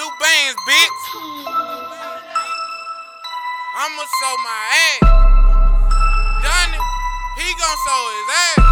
Blue bands, bitch. I'ma show my ass. It. He gon' show his ass.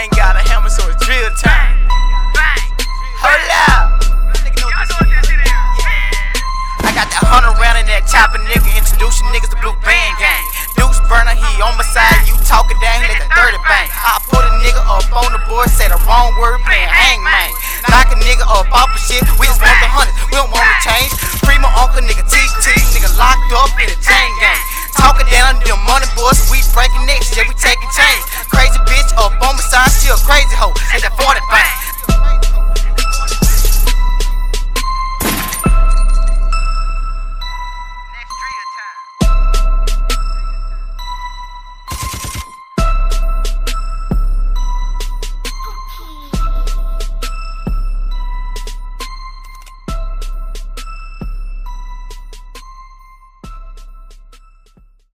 I ain't got a hammer, so it's drill time. Hold up. I got that hunter round in that chopper nigga, introducing niggas to Blue Band Gang. Deuce burner, he on my side, you talking down, he let the 30 bang. I put a nigga up on the board, say the wrong word, playing hangman. Knock a nigga up off of shit, we just want the hundreds, we don't want the change. Free uncle, nigga, teach, teach, nigga locked up in the chain gang. Talking down under them money boys, we breaking necks, yeah, we taking change. I still crazy hoe. Hit the 40 bang?